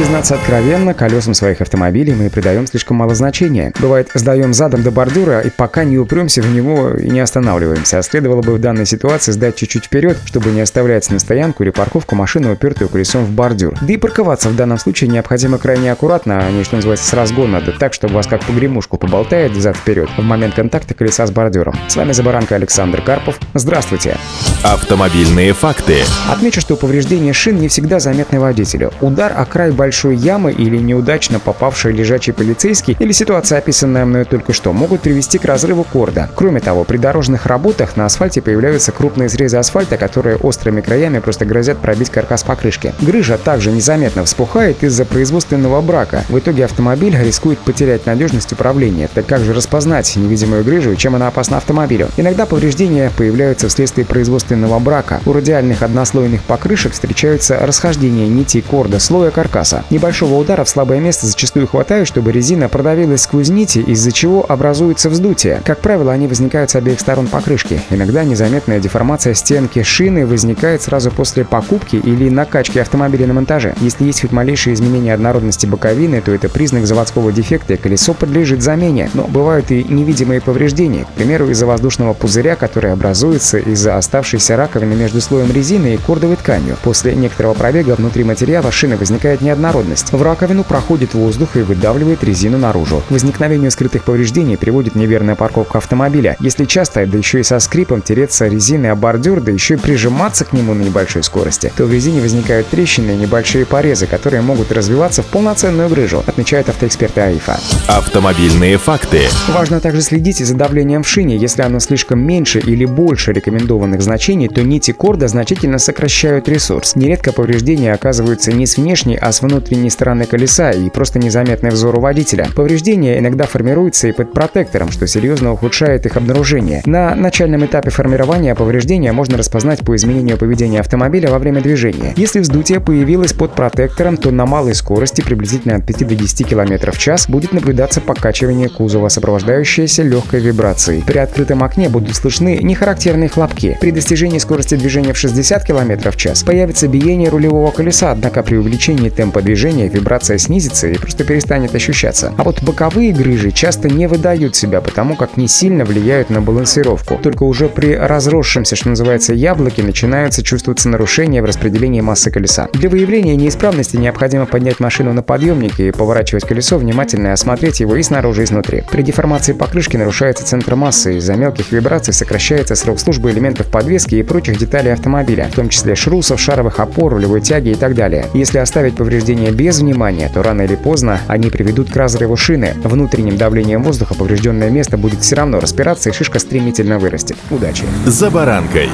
Признаться откровенно, колесам своих автомобилей мы придаем слишком мало значения. Бывает, сдаем задом до бордюра и пока не упремся в него и не останавливаемся. А следовало бы в данной ситуации сдать чуть-чуть вперед, чтобы не оставлять на стоянку или парковку машину, упертую колесом в бордюр. Да и парковаться в данном случае необходимо крайне аккуратно, а не, что называется, с разгона, да так, чтобы вас как погремушку поболтает зад вперед в момент контакта колеса с бордюром. С вами за баранкой Александр Карпов. Здравствуйте. Автомобильные факты. Отмечу, что повреждение шин не всегда заметны водителю. Удар о край большой ямы или неудачно попавший лежачий полицейский или ситуация, описанная мною только что, могут привести к разрыву корда. Кроме того, при дорожных работах на асфальте появляются крупные срезы асфальта, которые острыми краями просто грозят пробить каркас покрышки. Грыжа также незаметно вспухает из-за производственного брака. В итоге автомобиль рискует потерять надежность управления. Так как же распознать невидимую грыжу и чем она опасна автомобилю? Иногда повреждения появляются вследствие производственного брака. У радиальных однослойных покрышек встречаются расхождения нитей корда слоя каркаса. Небольшого удара в слабое место зачастую хватает, чтобы резина продавилась сквозь нити, из-за чего образуется вздутие. Как правило, они возникают с обеих сторон покрышки. Иногда незаметная деформация стенки шины возникает сразу после покупки или накачки автомобиля на монтаже. Если есть хоть малейшие изменения однородности боковины, то это признак заводского дефекта, и колесо подлежит замене. Но бывают и невидимые повреждения, к примеру, из-за воздушного пузыря, который образуется из-за оставшейся раковины между слоем резины и кордовой тканью. После некоторого пробега внутри материала шины возникает неоднородность. В раковину проходит воздух и выдавливает резину наружу. К возникновению скрытых повреждений приводит неверная парковка автомобиля. Если часто, да еще и со скрипом тереться резины о бордюр, да еще и прижиматься к нему на небольшой скорости, то в резине возникают трещины и небольшие порезы, которые могут развиваться в полноценную грыжу, отмечают автоэксперты АИФа. Автомобильные факты. Важно также следить за давлением в шине. Если оно слишком меньше или больше рекомендованных значений, то нити корда значительно сокращают ресурс. Нередко повреждения оказываются не с внешней, а с внутренней стороны колеса и просто незаметны взору водителя. Повреждения иногда формируются и под протектором, что серьезно ухудшает их обнаружение. На начальном этапе формирования повреждения можно распознать по изменению поведения автомобиля во время движения. Если вздутие появилось под протектором, то на малой скорости, приблизительно от 5 до 10 км в час, будет наблюдаться покачивание кузова, сопровождающееся легкой вибрацией. При открытом окне будут слышны нехарактерные хлопки. При достижении скорости движения в 60 км в час появится биение рулевого колеса, однако при увеличении темпа движения вибрация снизится и просто перестанет ощущаться. А вот боковые грыжи часто не выдают себя, потому как не сильно влияют на балансировку. Только уже при разросшемся, что называется, яблоке, начинаются чувствоваться нарушения в распределении массы колеса. Для выявления неисправности необходимо поднять машину на подъемнике и поворачивать колесо внимательно и осмотреть его и снаружи, и изнутри. При деформации покрышки нарушается центр массы, из-за мелких вибраций сокращается срок службы элементов подвески и прочих деталей автомобиля, в том числе шрусов, шаровых опор, рулевой тяги и так далее. Если оставить повреждения без внимания, то рано или поздно они приведут к разрыву шины. Внутренним давлением воздуха поврежденное место будет все равно распираться и шишка стремительно вырастет. Удачи! «За баранкой».